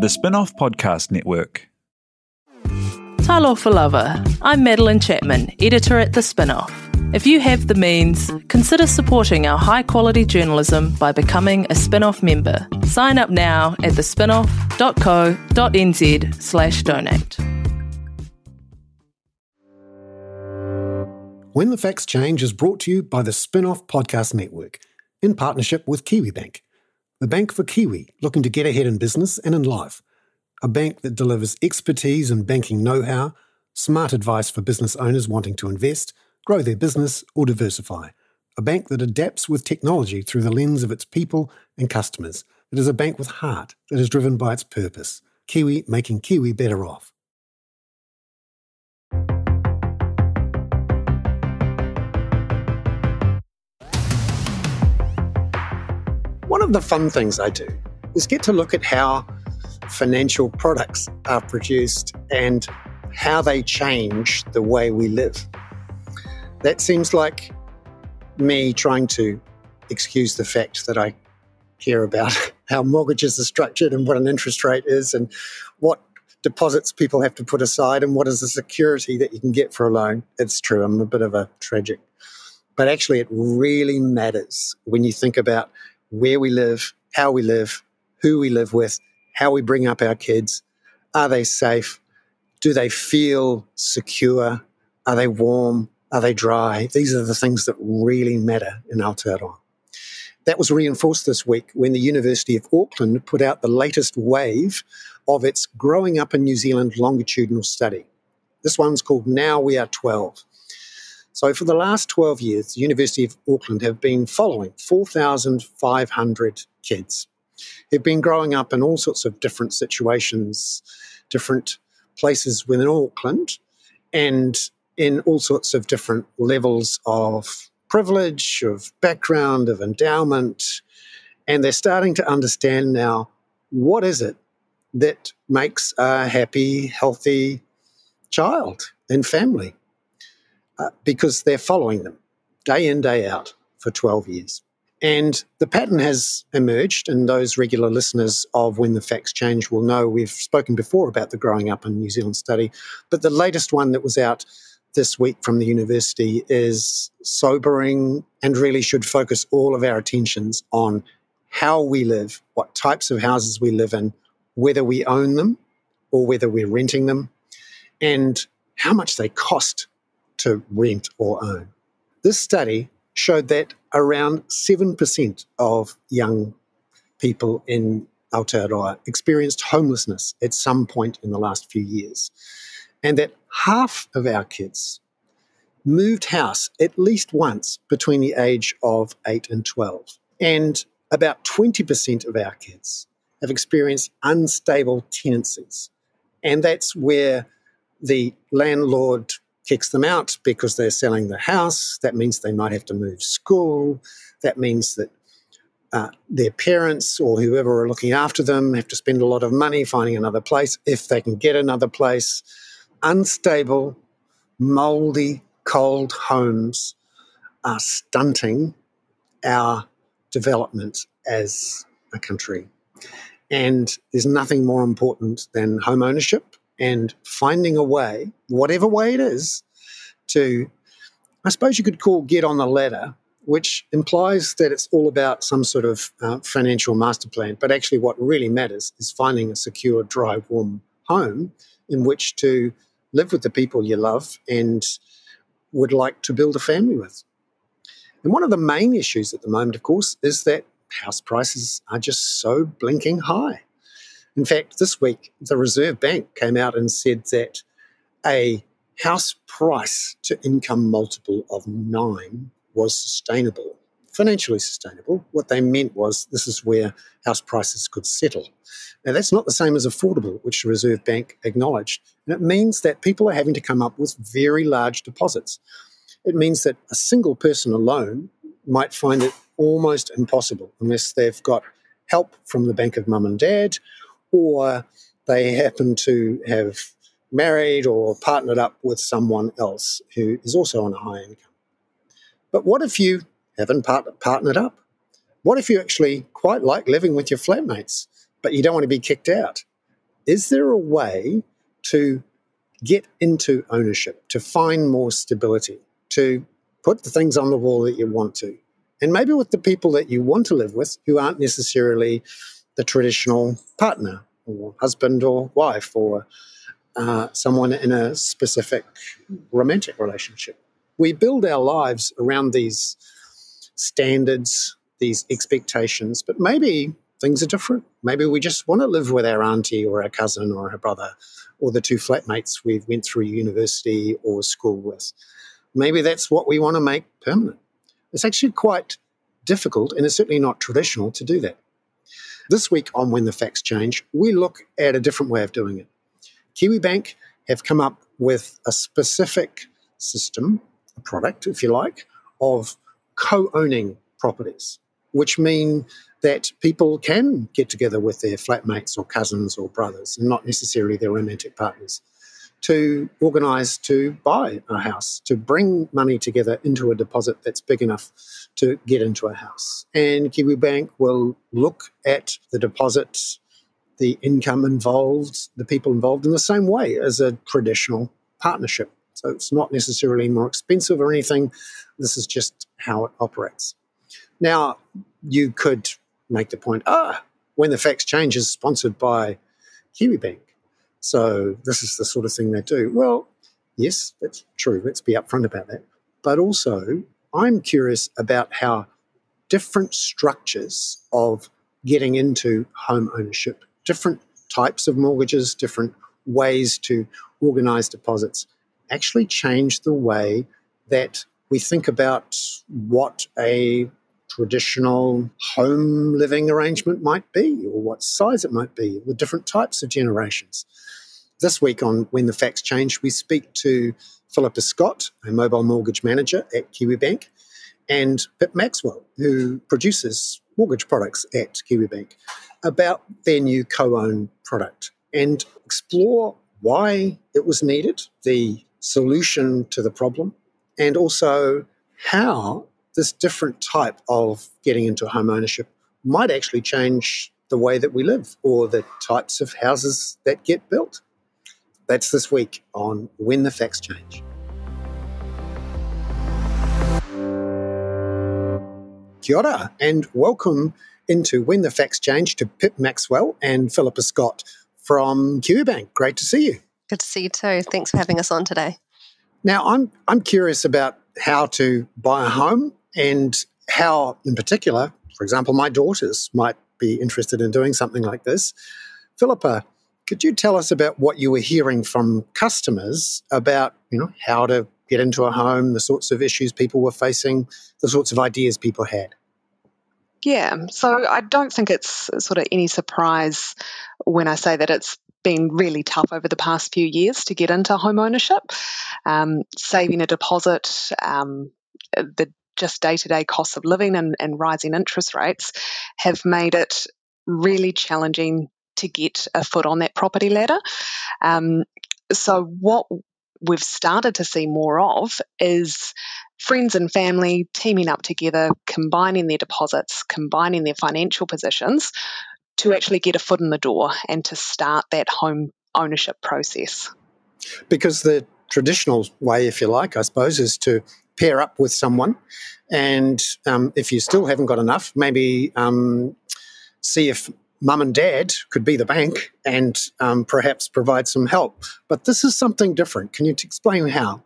The Spinoff Podcast Network. Talofa lava. I'm Madeline Chapman, editor at The Spinoff. If you have the means, consider supporting our high quality journalism by becoming a Spinoff member. Sign up now at thespinoff.co.nz slash donate. When the Facts Change is brought to you by the Spinoff Podcast Network in partnership with KiwiBank, the bank for Kiwi looking to get ahead in business and in life a bank that delivers expertise and banking know how, smart advice for business owners wanting to invest, grow their business, or diversify. A bank that adapts with technology through the lens of its people and customers. It is a bank with heart that is driven by its purpose. Kiwi making Kiwi better off. One of the fun things I do is get to look at how financial products are produced and how they change the way we live. That seems like me trying to excuse the fact that I care about how mortgages are structured and what an interest rate is and what deposits people have to put aside and what is the security that you can get for a loan. It's true, I'm a bit of a tragic. But actually, it really matters when you think about where we live, how we live, who we live with, how we bring up our kids. Are they safe? Do they feel secure? Are they warm? Are they dry? These are the things that really matter in Aotearoa. That was reinforced this week when the University of Auckland put out the latest wave of its Growing Up in New Zealand longitudinal study. This one's called Now We Are 12. So, for the last 12 years, the University of Auckland have been following 4,500 kids who've been growing up in all sorts of different situations, different places within Auckland, and in all sorts of different levels of privilege, of background, of endowment. And they're starting to understand now what is it that makes a happy, healthy child and family uh, because they're following them day in, day out for 12 years. And the pattern has emerged, and those regular listeners of When the Facts Change will know we've spoken before about the Growing Up in New Zealand study. But the latest one that was out this week from the university is sobering and really should focus all of our attentions on how we live, what types of houses we live in, whether we own them or whether we're renting them, and how much they cost to rent or own. This study showed that around 7% of young people in Aotearoa experienced homelessness at some point in the last few years. And that half of our kids moved house at least once between the age of 8 and 12. And about 20% of our kids have experienced unstable tenancies. And that's where the landlord kicks them out because they're selling the house. That means they might have to move school. That means that uh, their parents or whoever are looking after them have to spend a lot of money finding another place if they can get another place. Unstable, moldy, cold homes are stunting our development as a country. And there's nothing more important than home ownership and finding a way, whatever way it is, to, I suppose you could call get on the ladder, which implies that it's all about some sort of uh, financial master plan. But actually, what really matters is finding a secure, dry, warm home in which to live with the people you love and would like to build a family with. And one of the main issues at the moment, of course, is that house prices are just so blinking high. In fact, this week, the Reserve Bank came out and said that a house price to income multiple of nine was sustainable, financially sustainable. What they meant was this is where house prices could settle. Now, that's not the same as affordable, which the Reserve Bank acknowledged. And it means that people are having to come up with very large deposits. It means that a single person alone might find it almost impossible unless they've got help from the bank of mum and dad or they happen to have married or partnered up with someone else who is also on a high income. But what if you haven't part- partnered up? What if you actually quite like living with your flatmates? but you don't want to be kicked out. Is there a way to get into ownership, to find more stability, to put the things on the wall that you want to? And maybe with the people that you want to live with who aren't necessarily the traditional partner or husband or wife or uh, someone in a specific romantic relationship. We build our lives around these standards, these expectations, but maybe things are different. Maybe we just want to live with our auntie or our cousin or our brother or the two flatmates we went through university or school with. Maybe that's what we want to make permanent. It's actually quite difficult and it's certainly not traditional to do that. This week on When the Facts Change, we look at a different way of doing it. Kiwibank have come up with a specific system, a product, if you like, of co owning properties, which mean that people can get together with their flatmates or cousins or brothers, and not necessarily their romantic partners, to organise to buy a house, to bring money together into a deposit that's big enough to get into a house. And Kiwi Bank will look at the deposits the income involved, the people involved in the same way as a traditional partnership. So it's not necessarily more expensive or anything. This is just how it operates. Now, you could make the point ah, when the facts change is sponsored by Kiwibank. So this is the sort of thing they do. Well, yes, that's true. Let's be upfront about that. But also, I'm curious about how different structures of getting into home ownership different types of mortgages, different ways to organize deposits, actually change the way that we think about what a traditional home living arrangement might be or what size it might be with different types of generations. This week on When the Facts Change, we speak to Philippa Scott, a mobile mortgage manager at Kiwibank, and Pip Maxwell, who produces mortgage products at Kiwibank about their new co own product and explore why it was needed, the solution to the problem, and also how this different type of getting into home ownership might actually change the way that we live or the types of houses that get built. That's this week on When the Facts Change. Kia ora, and welcome into When the Facts Change to Pip Maxwell and Philippa Scott from Kiwibank. Great to see you. Good to see you too. Thanks for having us on today. Now, I'm, I'm curious about how to buy a home and how, in particular, for example, my daughters might be interested in doing something like this. Philippa, could you tell us about what you were hearing from customers about, you know, how to get into a home, the sorts of issues people were facing, the sorts of ideas people had? Yeah, so I don't think it's sort of any surprise when I say that it's been really tough over the past few years to get into home ownership. Um, saving a deposit, um, the just day to day costs of living and, and rising interest rates have made it really challenging to get a foot on that property ladder. Um, so, what we've started to see more of is friends and family teaming up together, combining their deposits, combining their financial positions to actually get a foot in the door and to start that home ownership process. Because the traditional way, if you like, I suppose, is to pair up with someone. And um, if you still haven't got enough, maybe um, see if mum and dad could be the bank and um, perhaps provide some help. But this is something different. Can you explain how?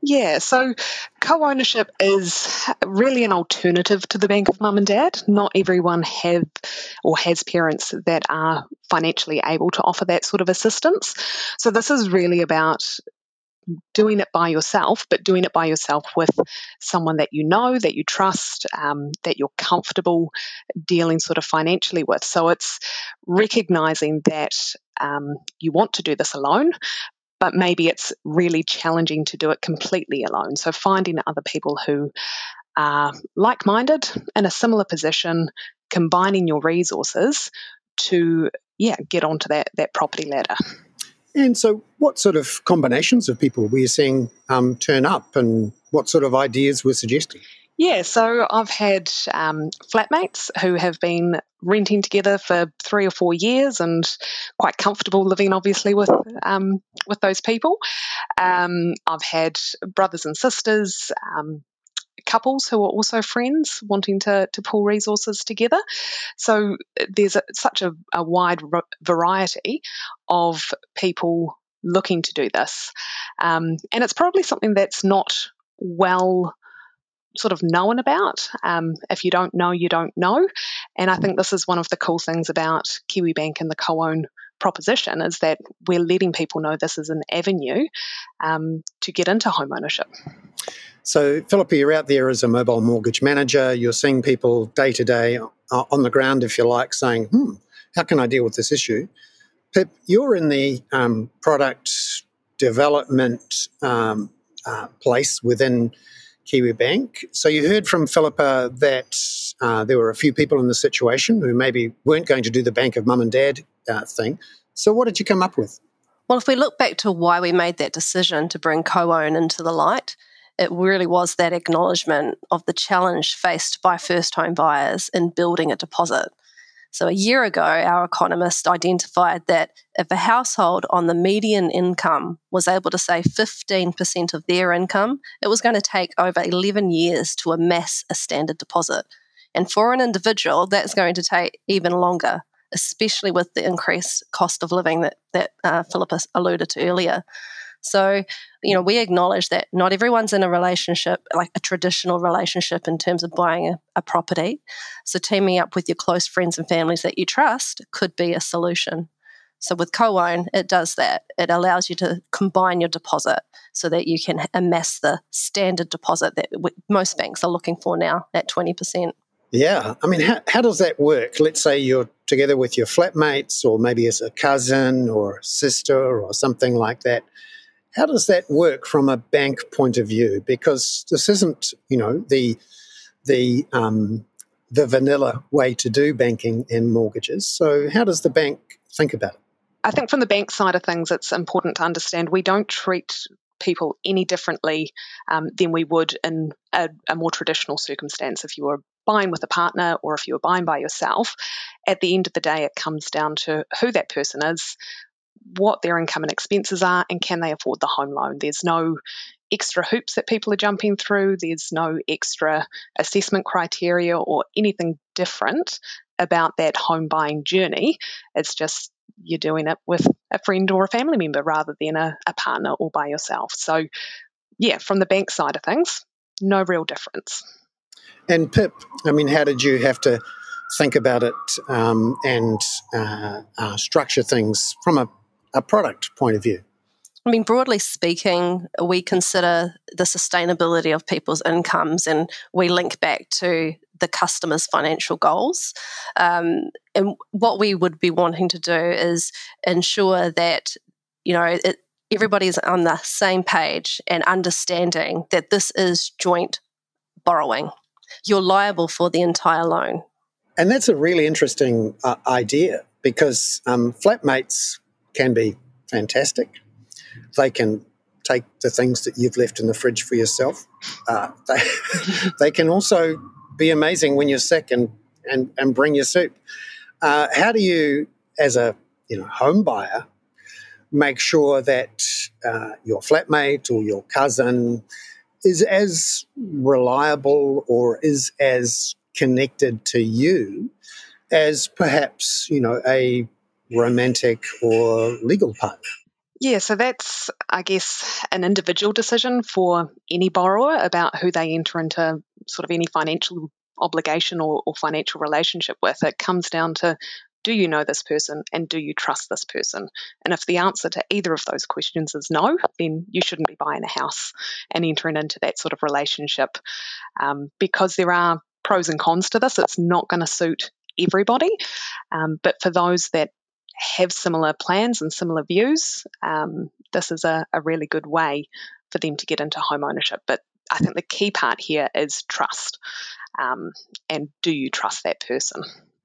Yeah, so co ownership is really an alternative to the bank of mum and dad. Not everyone have or has parents that are financially able to offer that sort of assistance. So, this is really about doing it by yourself, but doing it by yourself with someone that you know, that you trust, um, that you're comfortable dealing sort of financially with. So it's recognizing that um, you want to do this alone, but maybe it's really challenging to do it completely alone. So finding other people who are like minded in a similar position, combining your resources to yeah get onto that that property ladder. And so, what sort of combinations of people were you seeing um, turn up, and what sort of ideas were suggested? Yeah, so I've had um, flatmates who have been renting together for three or four years and quite comfortable living, obviously, with um, with those people. Um, I've had brothers and sisters, um, couples who are also friends wanting to, to pull resources together. So there's a, such a, a wide variety of people looking to do this. Um, and it's probably something that's not well sort of known about. Um, if you don't know, you don't know. And I think this is one of the cool things about Kiwi Bank and the co-own proposition is that we're letting people know this is an avenue um, to get into home ownership. So, Philippa, you're out there as a mobile mortgage manager. You're seeing people day to day on the ground, if you like, saying, hmm, how can I deal with this issue? Pip, you're in the um, product development um, uh, place within Kiwi Bank. So you heard from Philippa that uh, there were a few people in the situation who maybe weren't going to do the bank of mum and dad uh, thing. So what did you come up with? Well, if we look back to why we made that decision to bring co own into the light, it really was that acknowledgement of the challenge faced by first home buyers in building a deposit. So, a year ago, our economist identified that if a household on the median income was able to save 15% of their income, it was going to take over 11 years to amass a standard deposit. And for an individual, that's going to take even longer, especially with the increased cost of living that, that uh, Philippa alluded to earlier. So, you know, we acknowledge that not everyone's in a relationship, like a traditional relationship in terms of buying a, a property. So, teaming up with your close friends and families that you trust could be a solution. So, with co own, it does that. It allows you to combine your deposit so that you can amass the standard deposit that most banks are looking for now at 20%. Yeah. I mean, how, how does that work? Let's say you're together with your flatmates, or maybe as a cousin or a sister or something like that. How does that work from a bank point of view? Because this isn't, you know, the the um, the vanilla way to do banking and mortgages. So, how does the bank think about it? I think from the bank side of things, it's important to understand we don't treat people any differently um, than we would in a, a, more traditional circumstance. If you were buying with a partner or if you were buying by yourself, at the end of the day, it comes down to who that person is, what their income and expenses are and can they afford the home loan. There's no extra hoops that people are jumping through, there's no extra assessment criteria or anything different about that home buying journey. It's just you're doing it with a friend or a family member rather than a, a partner or by yourself. So, yeah, from the bank side of things, no real difference. And Pip, I mean, how did you have to think about it um, and uh, uh, structure things from a a product point of view? I mean, broadly speaking, we consider the sustainability of people's incomes and we link back to the customer's financial goals. Um, and what we would be wanting to do is ensure that, you know, it, everybody's on the same page and understanding that this is joint borrowing. You're liable for the entire loan. And that's a really interesting uh, idea because um, flatmates can be fantastic. They can take the things that you've left in the fridge for yourself. Uh, they, they can also be amazing when you're sick and, and, and bring your soup. Uh, how do you, as a you know home buyer, make sure that uh, your flatmate or your cousin is as reliable or is as connected to you as perhaps you know a romantic or legal partner? Yeah, so that's, I guess, an individual decision for any borrower about who they enter into sort of any financial obligation or, or, financial relationship with. It comes down to do you know this person and do you trust this person? And if the answer to either of those questions is no, then you shouldn't be buying a house and entering into that sort of relationship um, because there are pros and cons to this. It's not going to suit everybody. Um, but for those that have similar plans and similar views, um, this is a, a really good way for them to get into home ownership. But I think the key part here is trust. Um, and do you trust that person?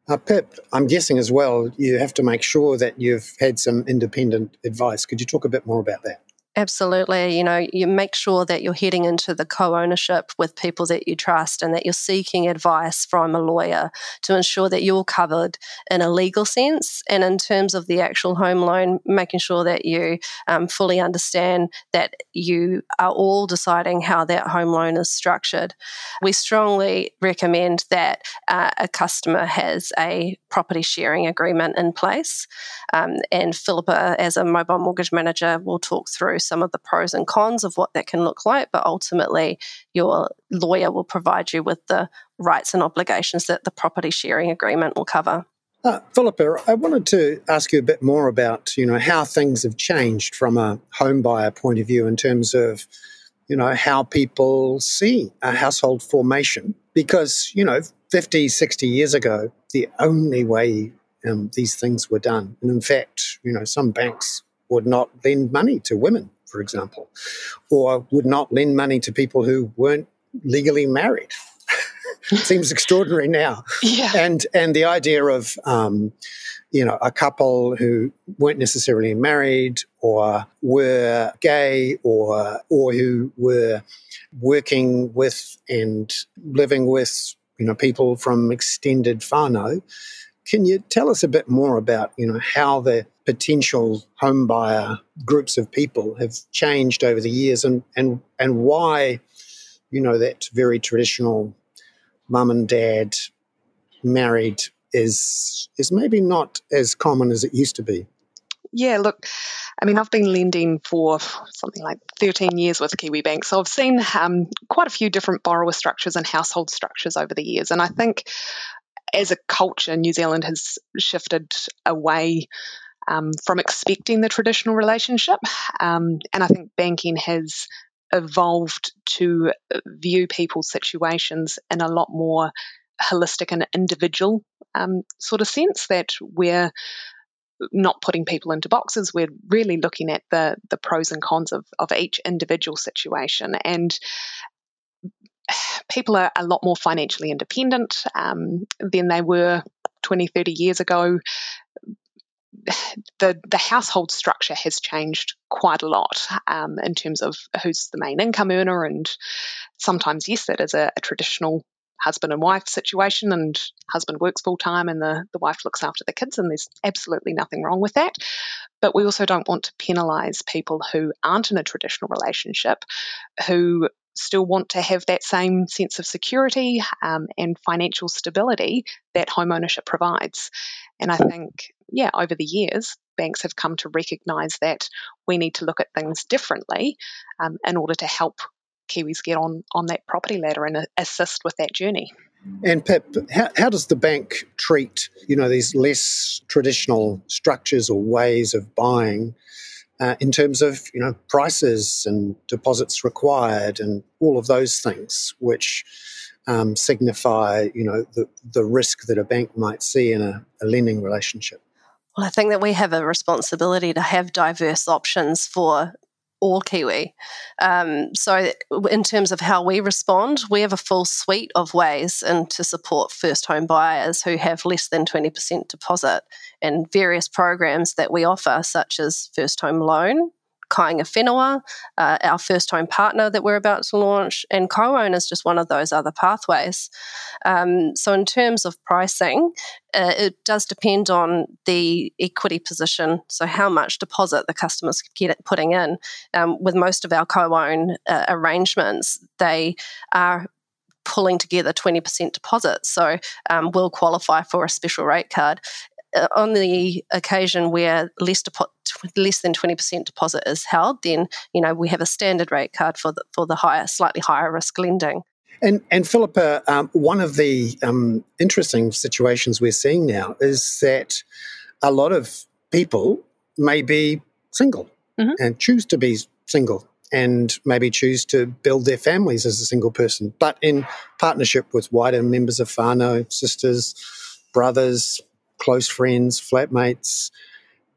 Uh, Pip, I'm guessing as well, you have to make sure that you've had some independent advice. Could you talk a bit more about that? Absolutely. You know, you make sure that you're heading into the co ownership with people that you trust and that you're seeking advice from a lawyer to ensure that you're covered in a legal sense. And in terms of the actual home loan, making sure that you um, fully understand that you are all deciding how that home loan is structured. We strongly recommend that uh, a customer has a property sharing agreement in place. Um, and Philippa, as a mobile mortgage manager, will talk through some of the pros and cons of what that can look like, but ultimately, your lawyer will provide you with the rights and obligations that the property sharing agreement will cover. Uh, Philippa, I wanted to ask you a bit more about, you know, how things have changed from a home buyer point of view in terms of, you know, how people see a household formation. Because, you know, 50, 60 years ago, the only way um, these things were done, and in fact, you know, some banks would not lend money to women for example, or would not lend money to people who weren't legally married. Seems extraordinary now. Yeah. And and the idea of um, you know a couple who weren't necessarily married or were gay or or who were working with and living with you know people from extended whānau. Can you tell us a bit more about you know how the potential home buyer groups of people have changed over the years and, and, and why, you know, that very traditional mum and dad married is is maybe not as common as it used to be. Yeah, look, I mean, I've been lending for something like 13 years with Kiwi Bank, so I've seen um, quite a few different borrower structures and household structures over the years. And I think as a culture, New Zealand has shifted away um, from expecting the traditional relationship. Um, and I think banking has evolved to view people's situations in a lot more holistic and individual um, sort of sense that we're not putting people into boxes. We're really looking at the the pros and cons of, of each individual situation. And people are a lot more financially independent um, than they were 20, 30 years ago the the household structure has changed quite a lot um, in terms of who's the main income earner, and sometimes yes, that is a, a traditional husband and wife situation, and husband works full time and the the wife looks after the kids, and there's absolutely nothing wrong with that. But we also don't want to penalise people who aren't in a traditional relationship, who still want to have that same sense of security um, and financial stability that home ownership provides. And I think, yeah, over the years, banks have come to recognize that we need to look at things differently um, in order to help Kiwis get on, on that property ladder and assist with that journey. And Pip, how, how does the bank treat, you know, these less traditional structures or ways of buying uh, in terms of, you know, prices and deposits required and all of those things, which um, signify, you know, the, the risk that a bank might see in a, a lending relationship? Well, I think that we have a responsibility to have diverse options for all Kiwi. Um, so, in terms of how we respond, we have a full suite of ways and to support first home buyers who have less than 20% deposit and various programs that we offer, such as first home loan, Kāinga Whenua, uh, our first home partner that we're about to launch, and co own is just one of those other pathways. Um, so, in terms of pricing, uh, it does depend on the equity position, so how much deposit the customers get putting in. Um, with most of our co own uh, arrangements, they are pulling together 20% deposits, so um, will qualify for a special rate card. Uh, on the occasion where less, depo- less than 20% deposit is held, then you know we have a standard rate card for the, for the higher, slightly higher risk lending. And, and Philippa, um, one of the um, interesting situations we're seeing now is that a lot of people may be single mm-hmm. and choose to be single and maybe choose to build their families as a single person, but in partnership with wider members of whānau, sisters, brothers, close friends, flatmates.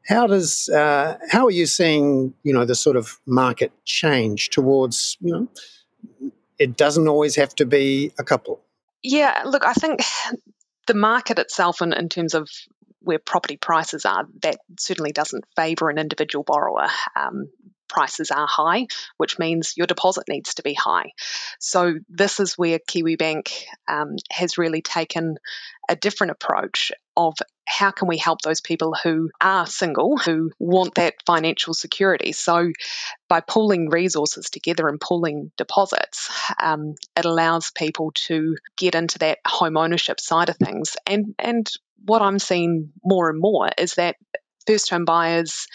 How does uh, how are you seeing you know the sort of market change towards you know it doesn't always have to be a couple. Yeah, look, I think the market itself, in, in terms of where property prices are, that certainly doesn't favour an individual borrower. Um, prices are high, which means your deposit needs to be high. So, this is where KiwiBank um, has really taken a different approach of how can we help those people who are single, who want that financial security. So, by pooling resources together and pooling deposits, um, it allows people to get into that home ownership side of things. And and what I'm seeing more and more is that first home buyers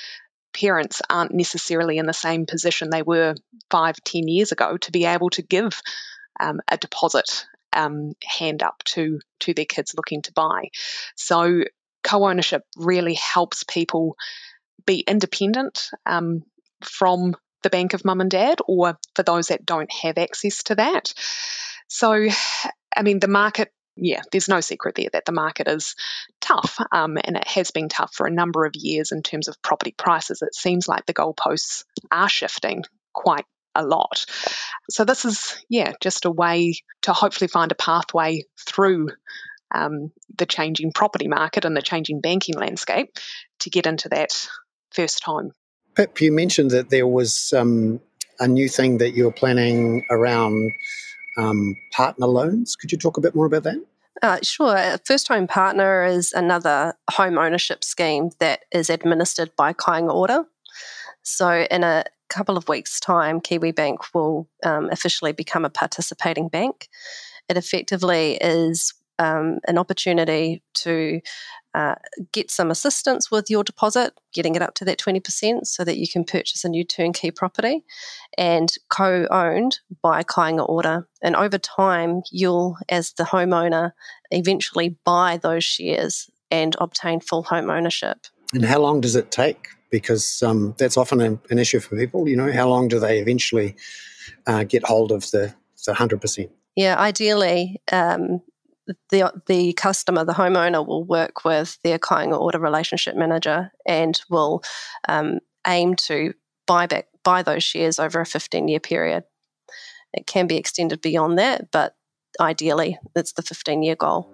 parents aren't necessarily in the same position they were five, ten years ago to be able to give um, a deposit um, hand up to to their kids looking to buy. So co-ownership really helps people be independent um, from the bank of mum and dad, or for those that don't have access to that. So, I mean, the market yeah, there's no secret there that the market is tough, um, and it has been tough for a number of years in terms of property prices. It seems like the goalposts are shifting quite a lot. So this is, yeah, just a way to hopefully find a pathway through um, the changing property market and the changing banking landscape to get into that first home. Pip, you mentioned that there was um, a new thing that you're planning around um, partner loans. Could you talk a bit more about that? Uh, sure. First Home Partner is another home ownership scheme that is administered by Kāinga Ora. So, in a couple of weeks' time, Kiwi Bank will um, officially become a participating bank. It effectively is um, an opportunity to uh, get some assistance with your deposit, getting it up to that 20% so that you can purchase a new turnkey property and co owned by Kāinga Ora. And over time, you'll, as the homeowner, eventually buy those shares and obtain full home ownership. And how long does it take? Because um, that's often an, an, issue for people. You know, how long do they eventually uh, get hold of the, the 100%? Yeah, ideally, um, the the customer, the homeowner, will work with their Kāinga Ora relationship manager and will um, aim to buy back buy those shares over a 15 year period. It can be extended beyond that, but ideally, it's the 15 year goal.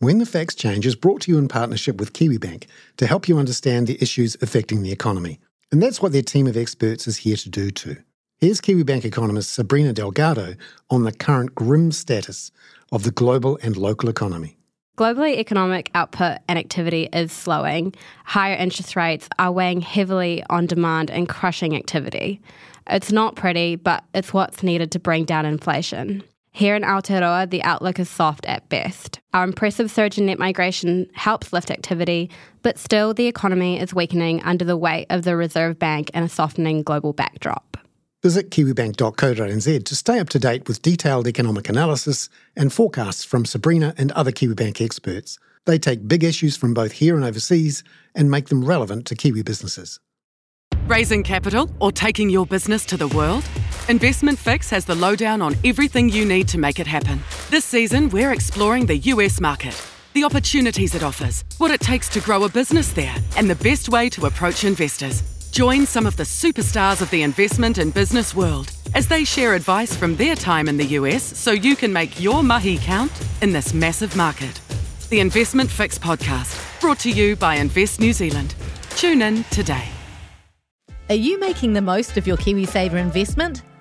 When the Facts Change is brought to you in partnership with KiwiBank to help you understand the issues affecting the economy. And that's what their team of experts is here to do too. Here's Kiwi Bank economist Sabrina Delgado on the current grim status of the global and local economy. Globally, economic output and activity is slowing. Higher interest rates are weighing heavily on demand and crushing activity. It's not pretty, but it's what's needed to bring down inflation. Here in Aotearoa, the outlook is soft at best. Our impressive surge in net migration helps lift activity, but still the economy is weakening under the weight of the Reserve Bank and a softening global backdrop. Visit kiwibank.co.nz to stay up to date with detailed economic analysis and forecasts from Sabrina and other Kiwibank experts. They take big issues from both here and overseas and make them relevant to Kiwi businesses. Raising capital or taking your business to the world? Investment Fix has the lowdown on everything you need to make it happen. This season, we're exploring the US market, the opportunities it offers, what it takes to grow a business there, and the best way to approach investors. Join some of the superstars of the investment and business world as they share advice from their time in the US so you can make your mahi count in this massive market. The Investment Fix podcast, brought to you by Invest New Zealand. Tune in today. Are you making the most of your KiwiSaver investment?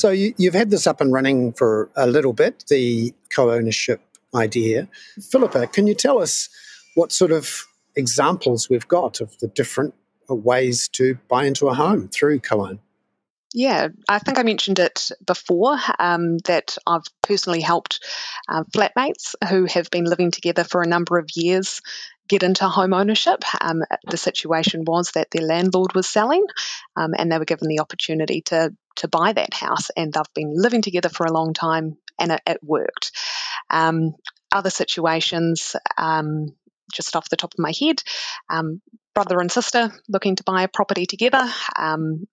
So you, have had this up and running for a little bit, the co-ownership idea. Philippa, can you tell us what sort of examples we've got of the different ways to buy into a home through co-own? Yeah, I think I mentioned it before um, that I've personally helped uh, flatmates who have been living together for a number of years get into home ownership. Um, the situation was that their landlord was selling um, and they were given the opportunity to to buy that house and they've been living together for a long time and it, it worked. Um, other situations, um, just off the top of my head, um, brother and sister looking to buy a property together. Um,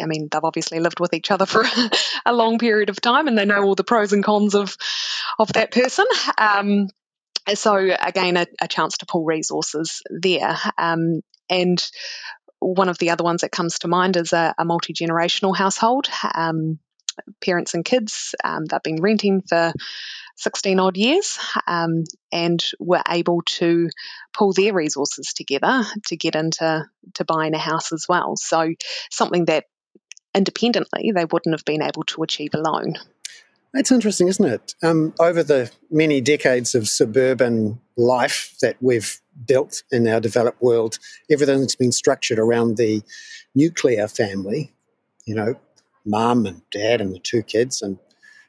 I mean, they've obviously lived with each other for a long period of time, and they know all the pros and cons of of that person. Um, so again, a, a, chance to pull resources there. Um, and one of the other ones that comes to mind is a, a multi generational household. Um, parents and kids, um, they've been renting for 16 odd years um, and were able to pull their resources together to get into to buying a house as well. So something that independently they wouldn't have been able to achieve alone. That's interesting, isn't it? Um, over the many decades of suburban life that we've built in our developed world, everything's been structured around the nuclear family, you know, mum and dad and the two kids. And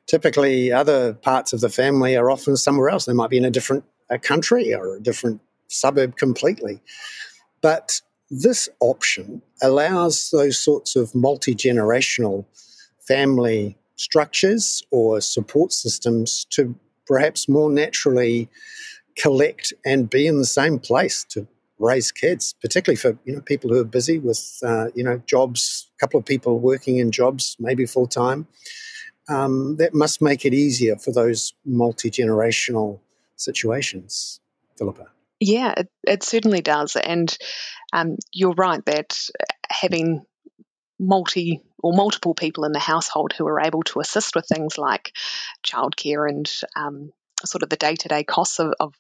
typically, other parts of the family are often somewhere else. They might be in a different a country or a different suburb completely. But this option allows those sorts of multi generational family structures or support systems to perhaps more naturally collect and be in the same place to raise kids, particularly for you know people who are busy with uh, you know jobs, a couple of people working in jobs, maybe full time. Um, that must make it easier for those multi generational situations, Philippa. Yeah, it, it certainly does, and um, you're right that having multi or multiple people in the household who are able to assist with things like childcare and um, sort of the day to day costs of, of,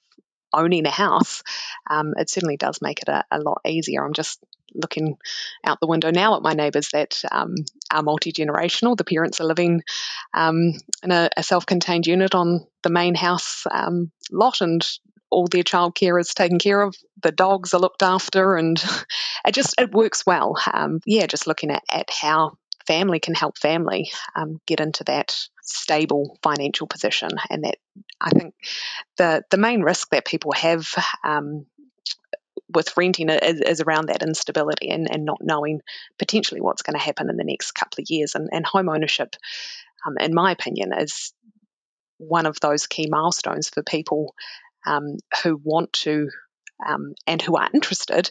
owning a house, um, it certainly does make it a, a, lot easier. I'm just looking out the window now at my neighbours that um, are multi generational. The parents are living um, in a, a self contained unit on the main house um, lot, and all their childcare is taken care of. The dogs are looked after, and it just it works well. Um, yeah, just looking at, at how family can help family um, get into that stable financial position, and that I think the the main risk that people have. Um, with renting is, is, around that instability and, and not knowing potentially what's going to happen in the next couple of years. And, and home ownership, um, in my opinion, is one of those key milestones for people um, who want to um, and who are interested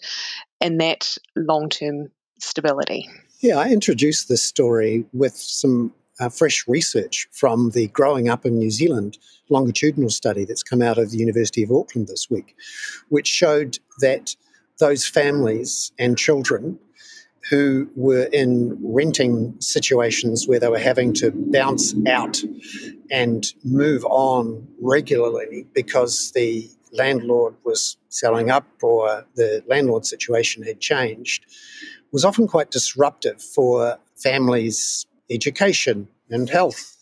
in that long term stability. Yeah, I introduced this story with some uh, fresh research from the Growing Up in New Zealand longitudinal study that's come out of the University of Auckland this week, which showed that those families and children who were in renting situations where they were having to bounce out and move on regularly because the landlord was selling up or the landlord situation had changed was often quite disruptive for families' education and health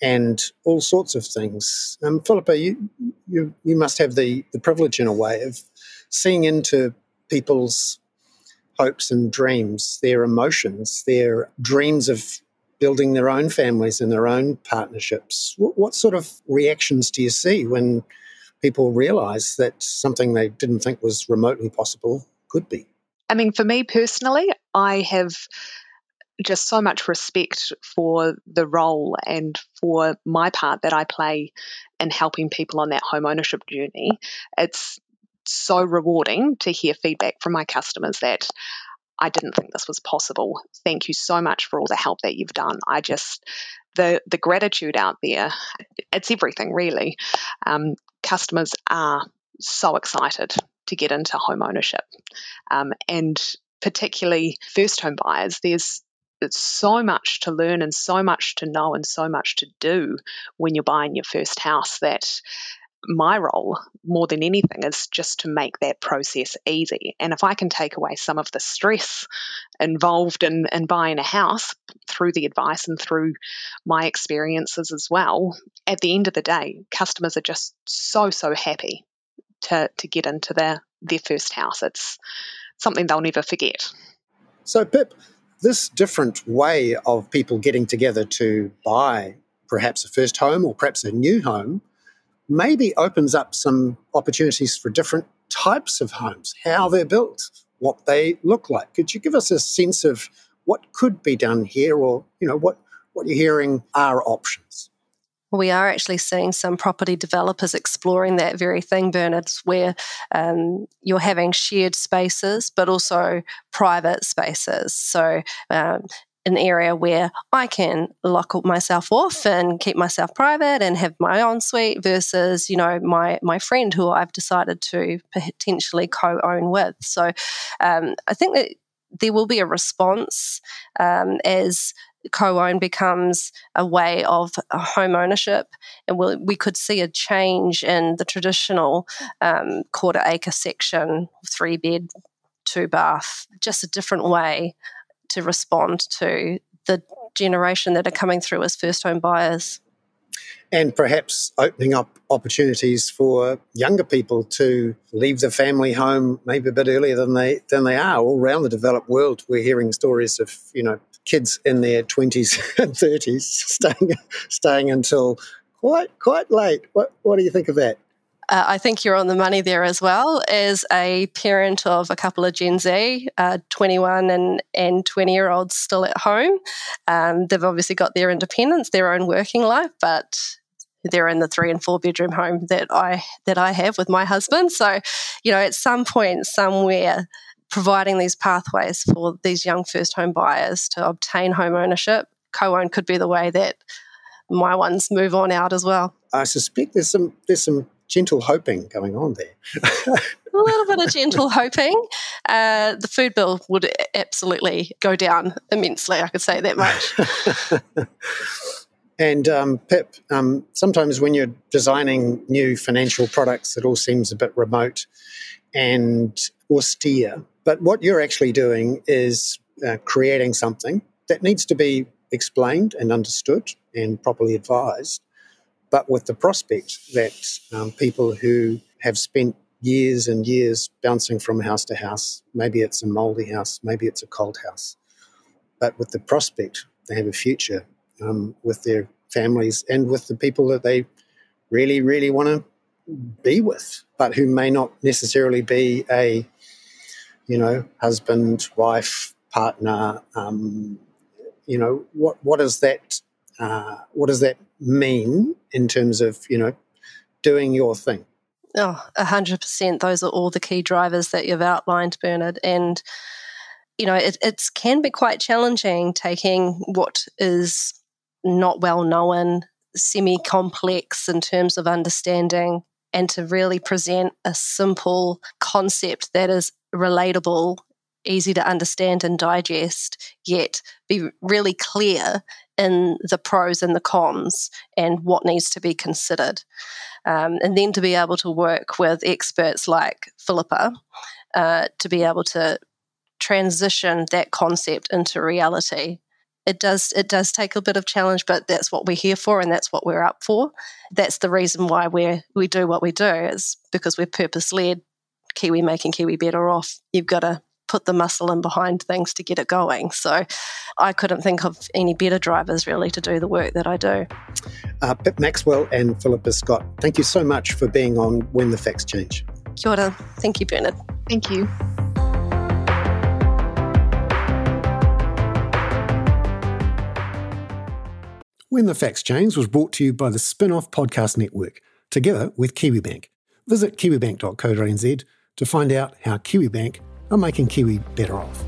and all sorts of things. Um, Philippa, you, you, you must have the, the privilege in a way of seeing into people's hopes and dreams, their emotions, their dreams of building their own families and their own partnerships. What, what sort of reactions do you see when people realize that something they didn't think was remotely possible could be? I mean, for me personally, I have just so much respect for the role and for my part that I play in helping people on that home ownership journey. It's so rewarding to hear feedback from my customers that I didn't think this was possible. Thank you so much for all the help that you've done. I just the the gratitude out there, it's everything really. Um, customers are so excited to get into home ownership, um, and particularly first home buyers. There's it's so much to learn and so much to know and so much to do when you're buying your first house that my role more than anything is just to make that process easy. And if I can take away some of the stress involved in, in buying a house through the advice and through my experiences as well, at the end of the day, customers are just so, so happy to, to get into their, their first house. It's something they'll never forget. So, Pip, this different way of people getting together to buy perhaps a first home or perhaps a new home maybe opens up some opportunities for different types of homes, how they're built, what they look like. Could you give us a sense of what could be done here or, you know, what, what you're hearing are options? We are actually seeing some property developers exploring that very thing, Bernard, where um, you're having shared spaces, but also private spaces. So, um, an area where I can lock myself off and keep myself private and have my own suite versus, you know, my my friend who I've decided to potentially co-own with. So, um, I think that there will be a response um, as co-own becomes a way of home ownership and we'll, we could see a change in the traditional um, quarter acre section three bed two bath just a different way to respond to the generation that are coming through as first home buyers. And perhaps opening up opportunities for younger people to leave the family home maybe a bit earlier than they than they are. All around the developed world we're hearing stories of you know kids in their 20s and 30s staying staying until quite quite late what what do you think of that uh, I think you're on the money there as well. As a parent of a couple of Gen Z, uh, 21 and, and 20 year olds still at home, um, they've obviously got their independence, their own working life, but they're in the three and four bedroom home that I that I have with my husband. So, you know, at some point, somewhere, providing these pathways for these young first home buyers to obtain home ownership, co-own could be the way that my ones move on out as well. I suspect there's some there's some gentle hoping going on there. a little bit of gentle hoping. Uh, the food bill would absolutely go down immensely. I could say that much. and um, Pip, um, sometimes when you're designing new financial products, it all seems a bit remote and austere. But what you're actually doing is uh, creating something that needs to be explained and understood and properly advised but with the prospect that um, people who have spent years and years bouncing from house to house, maybe it's a mouldy house, maybe it's a cold house, but with the prospect they have a future um, with their families and with the people that they really, really want to be with, but who may not necessarily be a, you know, husband, wife, partner. Um, you know, what what is that? Uh, what does that mean in terms of you know doing your thing? Oh, hundred percent. Those are all the key drivers that you've outlined, Bernard, and you know it it's, can be quite challenging taking what is not well known, semi complex in terms of understanding, and to really present a simple concept that is relatable easy to understand and digest, yet be really clear in the pros and the cons and what needs to be considered. Um, and then to be able to work with experts like Philippa uh, to be able to transition that concept into reality. It does it does take a bit of challenge, but that's what we're here for and that's what we're up for. That's the reason why we we do what we do is because we're purpose led. Kiwi making Kiwi better off. You've got to put the muscle in behind things to get it going. So I couldn't think of any better drivers really to do the work that I do. Uh, Pip Maxwell and Philippa Scott, thank you so much for being on When the Facts Change. Kia ora. Thank you, Bernard. Thank you. When the Facts Change was brought to you by the Spinoff Podcast Network, together with KiwiBank. Visit kiwibank.co.nz to find out how KiwiBank are making Kiwi better off.